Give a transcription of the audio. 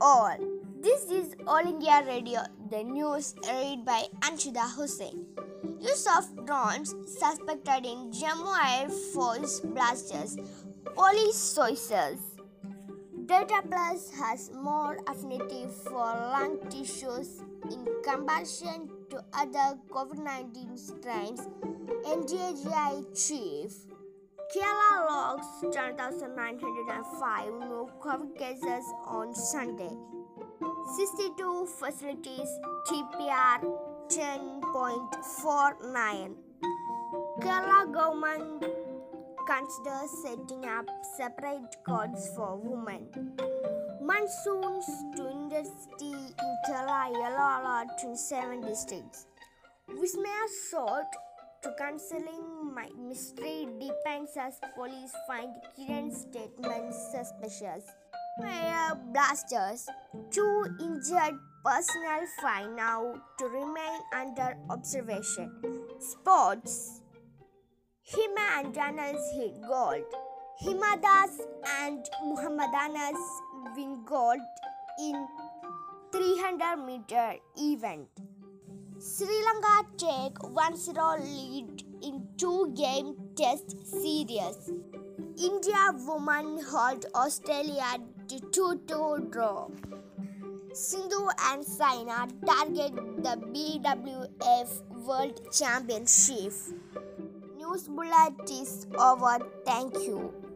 all. This is All India Radio, the news read by Anshida Hussain. Use of drones suspected in Jammu Air Force blasters. Police sources. Delta Plus has more affinity for lung tissues in comparison to other COVID 19 strains, NTAGI chief. Kerala logs 10,905 new COVID cases on Sunday. 62 facilities TPR 10.49. Kerala government considers setting up separate courts for women. Monsoons to intensity in Kerala yellow alert in seven districts. Vismaya short to cancelling my mystery depends as police find Kiran's statement suspicious. Mayor blasters. Two injured personnel find now to remain under observation. Sports. Hima and Daniels hit gold. Hima Das and Muhammed Anas win gold in 300 meter event. Sri Lanka take 1-0 lead in two-game test series. India women hold Australia to 2-2 draw. Sindhu and Saina target the BWF World Championship. News bulletin is over. Thank you.